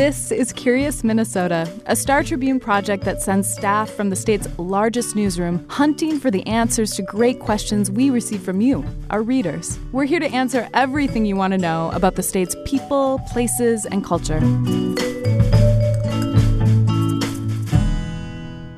This is Curious Minnesota, a Star Tribune project that sends staff from the state's largest newsroom hunting for the answers to great questions we receive from you, our readers. We're here to answer everything you want to know about the state's people, places, and culture.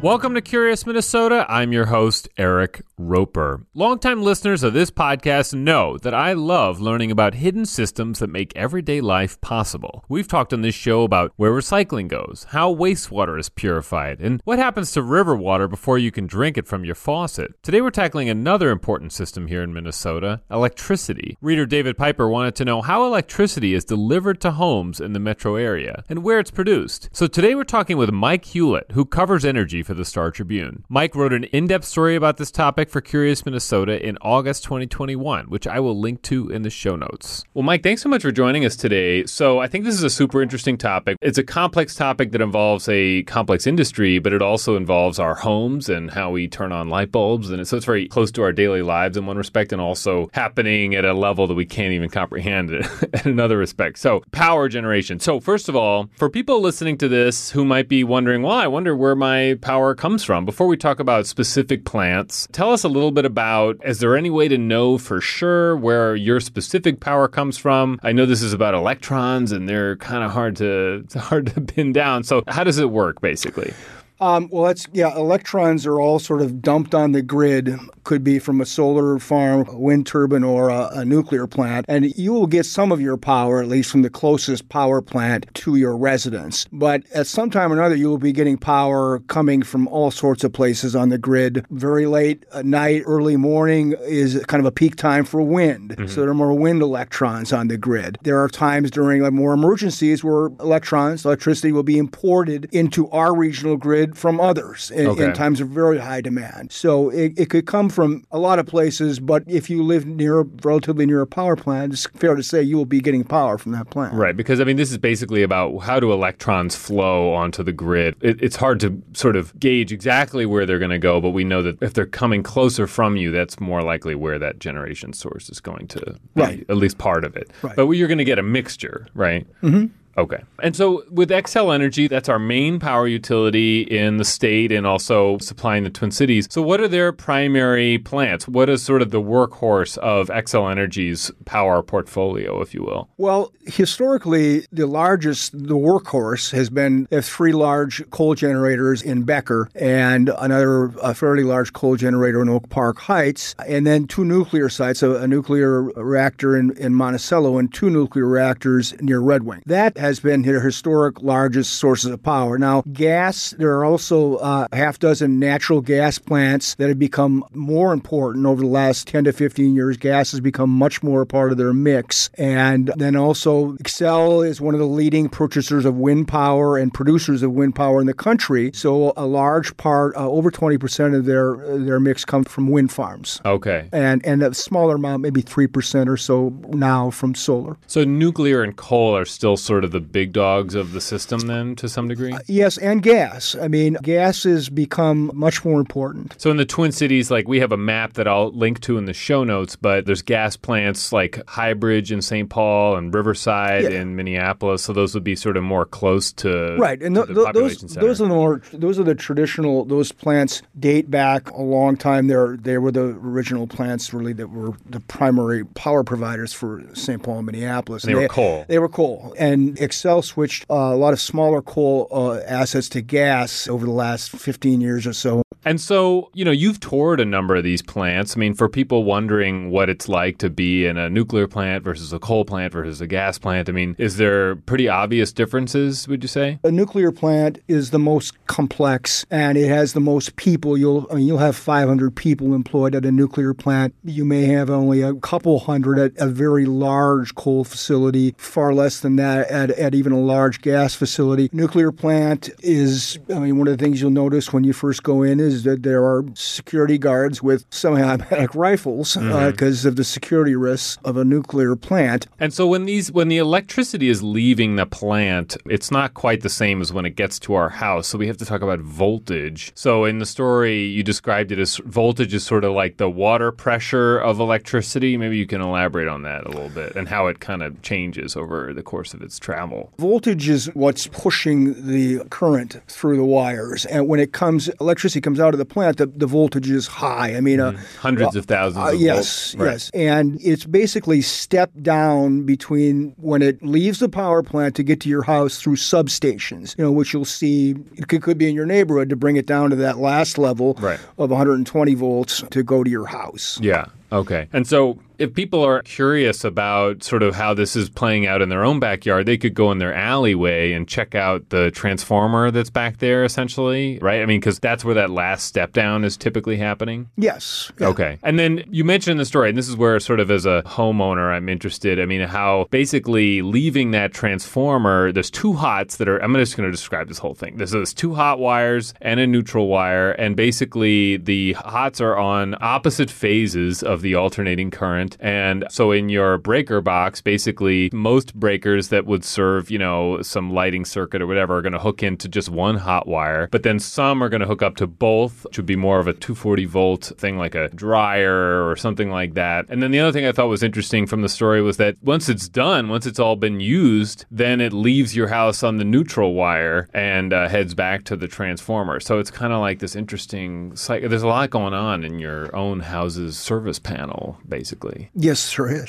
Welcome to Curious Minnesota. I'm your host, Eric Roper. Longtime listeners of this podcast know that I love learning about hidden systems that make everyday life possible. We've talked on this show about where recycling goes, how wastewater is purified, and what happens to river water before you can drink it from your faucet. Today we're tackling another important system here in Minnesota electricity. Reader David Piper wanted to know how electricity is delivered to homes in the metro area and where it's produced. So today we're talking with Mike Hughlett, who covers energy for the Star Tribune. Mike wrote an in depth story about this topic for Curious Minnesota in August 2021, which I will link to in the show notes. Well, Mike, thanks so much for joining us today. So, I think this is a super interesting topic. It's a complex topic that involves a complex industry, but it also involves our homes and how we turn on light bulbs. And so, it's very close to our daily lives in one respect, and also happening at a level that we can't even comprehend in another respect. So, power generation. So, first of all, for people listening to this who might be wondering, well, I wonder where my power power comes from. Before we talk about specific plants, tell us a little bit about is there any way to know for sure where your specific power comes from? I know this is about electrons and they're kind of hard to hard to pin down. So how does it work basically? Um, well, that's yeah. Electrons are all sort of dumped on the grid. Could be from a solar farm, a wind turbine, or a, a, nuclear plant, and you will get some of your power, at least from the closest power plant to your residence. But at some time or another, you will be getting power coming from all sorts of places on the grid. Very late at night, early morning is kind of a peak time for wind, mm-hmm. so there are more wind electrons on the grid. There are times during like more emergencies where electrons, electricity, will be imported into our regional grid from others in, okay. in, times of very high demand. So it, it, could come from a lot of places, but if you live near, relatively near a power plant, it's fair to say you will be getting power from that plant. Right, because I mean, this is basically about how do electrons flow onto the grid. It, it's hard to sort of gauge exactly where they're going to go, but we know that if they're coming closer from you, that's more likely where that generation source is going to be, right. at least part of it. Right. But you're going to get a mixture, right? Mm-hmm. Okay. And so with Xcel Energy, that's our main power utility in the state and also supplying the Twin Cities. So what are their primary plants? What is sort of the workhorse of Xcel Energy's power portfolio, if you will? Well, historically, the largest, the workhorse has been three large coal generators in Becker and another a fairly large coal generator in Oak Park Heights, and then two nuclear sites, a, a nuclear reactor in, in Monticello and two nuclear reactors near Red Wing. That has been their historic largest sources of power. Now, gas, there are also uh, a half dozen natural gas plants that have become more important over the last 10 to 15 years. Gas has become much more a part of their mix. And then also, Xcel is one of the leading purchasers of wind power and producers of wind power in the country. So a large part, uh, over 20% of their their mix comes from wind farms. Okay. And and a smaller amount, maybe 3% or so now from solar. So nuclear and coal are still sort of the big dogs of the system then to some degree? Uh, yes, and gas. I mean, gas has become much more important. So in the Twin Cities, like we have a map that I'll link to in the show notes, but there's gas plants like Highbridge in St. Paul and Riverside yeah. in Minneapolis. So those would be sort of more close to right. And th- th- those center. those are the more those are the traditional. Those plants date back a long time. They're they were the original plants really that were the primary power providers for St. Paul and Minneapolis. And they, they were coal. They were coal and Xcel switched uh, a lot of smaller coal uh, assets to gas over the last 15 years or so. And so, you know, you've toured a number of these plants. I mean, for people wondering what it's like to be in a nuclear plant versus a coal plant versus a gas plant, I mean, is there pretty obvious differences, would you say? A nuclear plant is the most complex and it has the most people. You'll I mean, you'll have 500 people employed at a nuclear plant. You may have only a couple hundred at a very large coal facility, far less than that at, at even a large gas facility. Nuclear plant is I mean, one of the things you'll notice when you first go in is is that there are security guards with semi-automatic rifles because Mm-hmm. uh, of the security risks of a nuclear plant. And so when these when the electricity is leaving the plant, it's not quite the same as when it gets to our house. So we have to talk about voltage. So in the story you described it as voltage is sort of like the water pressure of electricity. Maybe you can elaborate on that a little bit and how it kind of changes over the course of its travel. Voltage is what's pushing the current through the wires, and when it comes, electricity comes out of the plant. The, the voltage is high. I mean, uh, Hundreds of thousands Uh, of yes. Right. yes. And it's basically step down between when it leaves the power plant to get to your house through substations, you know, which you'll see it could, could be in your neighborhood to bring it down to that last level Right. of 120 volts to go to your house. Yeah. Okay. And so if people are curious about sort of how this is playing out in their own backyard, they could go in their alleyway and check out the transformer that's back there, essentially, right? I mean, because that's where that last step down is typically happening. Yes. Yeah. Okay. And then you mentioned the story, and this is where, sort of, as a homeowner, I'm interested. I mean, how basically leaving that transformer, there's two hots that are, I'm just going to describe this whole thing. There's, there's two hot wires and a neutral wire, and basically the hots are on opposite phases of the alternating current. And so in your breaker box, basically, most breakers that would serve, you know, some lighting circuit or whatever are going to hook into just one hot wire, but then some are going to hook up to both, which would be more of a 240 volt thing like a dryer or something like that. And then the other thing I thought was interesting from the story was that once it's done, once it's all been used, then it leaves your house on the neutral wire and uh, heads back to the transformer. So it's kind of like this interesting cycle. There's a lot going on in your own house's service panel, basically. Yes, there is.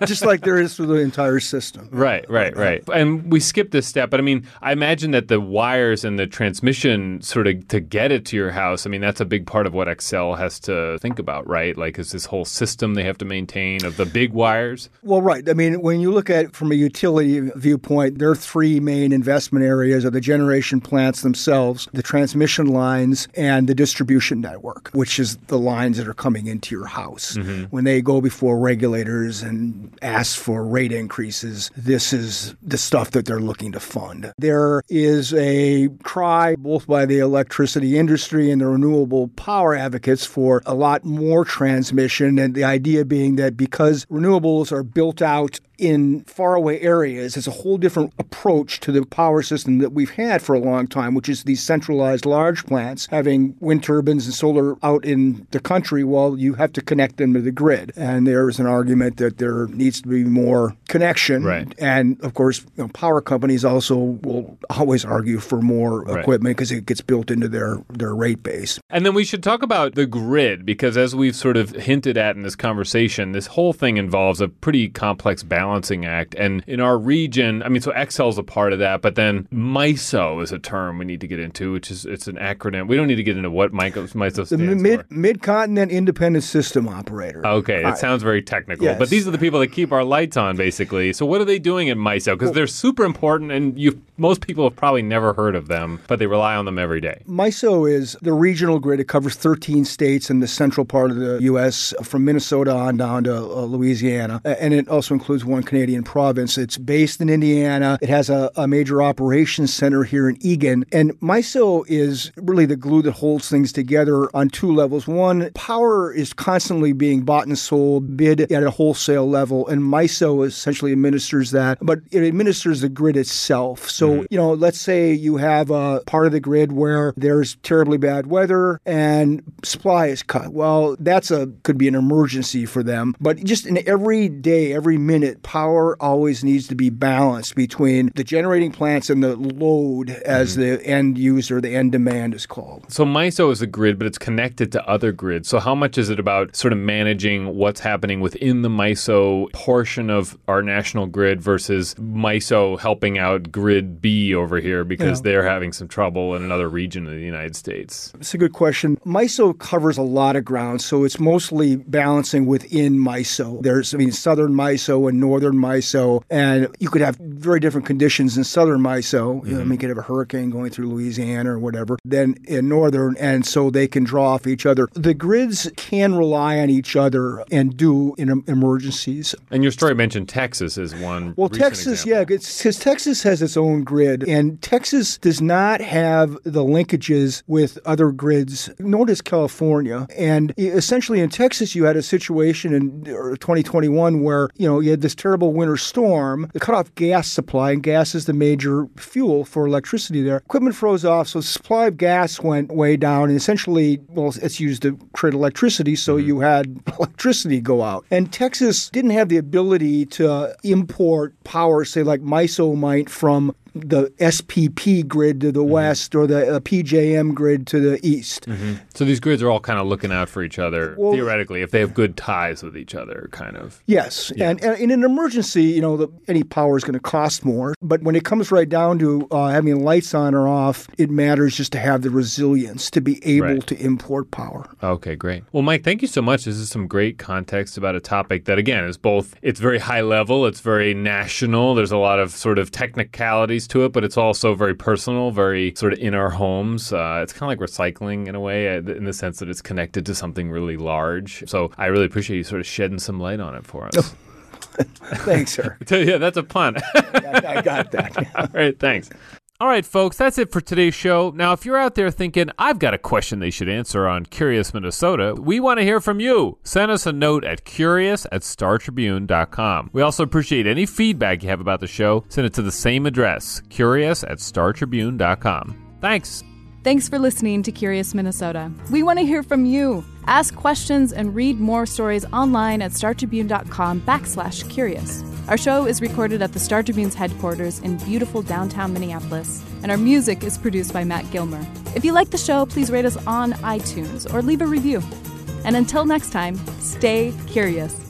Just like there is for the entire system. Right, right, right. And we skipped this step, but I mean, I imagine that the wires and the transmission sort of to get it to your house, I mean, that's a big part of what Xcel has to think about, right? Like, is this whole system they have to maintain of the big wires? Well, right. I mean, when you look at it from a utility viewpoint, there are three main investment areas are the generation plants themselves, the transmission lines, and the distribution network, which is the lines that are coming into your house. Mm-hmm. When they go before regulators and ask for rate increases, this is the stuff that they're looking to fund. There is a cry both by the electricity industry and the renewable power advocates for a lot more transmission, and the idea being that because renewables are built out in faraway areas, it's a whole different approach to the power system that we've had for a long time, which is these centralized large plants having wind turbines and solar out in the country while you have to connect them to the grid. And there is an argument that there needs to be more connection. Right. And of course, you know, power companies also will always argue for more Right. equipment because it gets built into their, their rate base. And then we should talk about the grid because, as we've sort of hinted at in this conversation, this whole thing involves a pretty complex balancing act. And in our region, I mean, so Xcel is a part of that, but then MISO is a term we need to get into, which is it's an acronym. We don't need to get into what MISO MISO The stands mid for. mid continent independent system operator. Okay, it sounds very technical, Yes. but these are the people that keep our lights on, basically. So, what are they doing at MISO? Because they're super important, and you most people have probably never heard of them, but they rely on them every day. MISO is the regional grid. It covers 13 states in the central part of the U.S., from Minnesota on down to uh, Louisiana. And it also includes one Canadian province. It's based in Indiana. It has a, a major operations center here in Eagan. And MISO is really the glue that holds things together on two levels. One, power is constantly being bought and sold, bid at a wholesale level, and MISO essentially administers that, but it administers the grid itself. So, mm-hmm. you know, let's say you have a part of the grid where there's terribly bad weather and supply is cut. Well, that's a could be an emergency for them, but just in every day, every minute, power always needs to be balanced between the generating plants and the load as mm-hmm. the end user, the end demand is called. So MISO is a grid, but it's connected to other grids. So how much is it about sort of managing what's happening within the MISO portion of our national grid versus MISO helping out grid B over here because Yeah. they're having some trouble in another region of the United States? It's a good question. MISO covers a lot of ground, so it's mostly balancing within MISO. There's, I mean, southern MISO and northern MISO, and you could have very different conditions in southern MISO. You know, I mean, mm-hmm. you could have a hurricane going through Louisiana or whatever, than in northern, and so they can draw off each other. The grids can rely on each other and do in emergencies. And your story mentioned Texas is one. Well, Texas, example. yeah, because Texas has its own grid, and Texas does not have the linkages with other grids, nor does California. And essentially, in Texas, you had a situation in 2021 where you know you had this terrible winter storm, that cut off gas supply, and gas is the major fuel for electricity there. Equipment froze off, so the supply of gas went way down, and essentially, well, it's used to create electricity, so mm-hmm. you had electricity go out. And Texas didn't have the ability to import power, say like MISO might, from the SPP grid to the mm-hmm. west or the uh, PJM grid to the east. Mm-hmm. So these grids are all kind of looking out for each other well, theoretically if they have good ties with each other, kind of. Yes, yeah. and, and, in an emergency, you know, the, any power is going to cost more. But when it comes right down to uh, having lights on or off, it matters just to have the resilience to be able right. to import power. Okay, great. Well, Mike, thank you so much. This is some great context about a topic that, again, is both it's very high level, it's very national. There's a lot of sort of technicalities to it, but it's also very personal, very sort of in our homes. Uh, it's kind of like recycling in a way, uh, in the sense that it's connected to something really large. So I really appreciate you sort of shedding some light on it for us. thanks, sir. yeah, that's a pun. I got that. All right, thanks. All right, folks, that's it for today's show. Now, if you're out there thinking, I've got a question they should answer on Curious Minnesota, we want to hear from you. Send us a note at curious at startribune.com. We also appreciate any feedback you have about the show. Send it to the same address, curious at startribune.com. Thanks. Thanks for listening to Curious Minnesota. We want to hear from you. Ask questions and read more stories online at startribune.com backslash curious. Our show is recorded at the Star Tribune's headquarters in beautiful downtown Minneapolis, and our music is produced by Matt Gilmer. If you like the show, please rate us on iTunes or leave a review. And until next time, stay curious.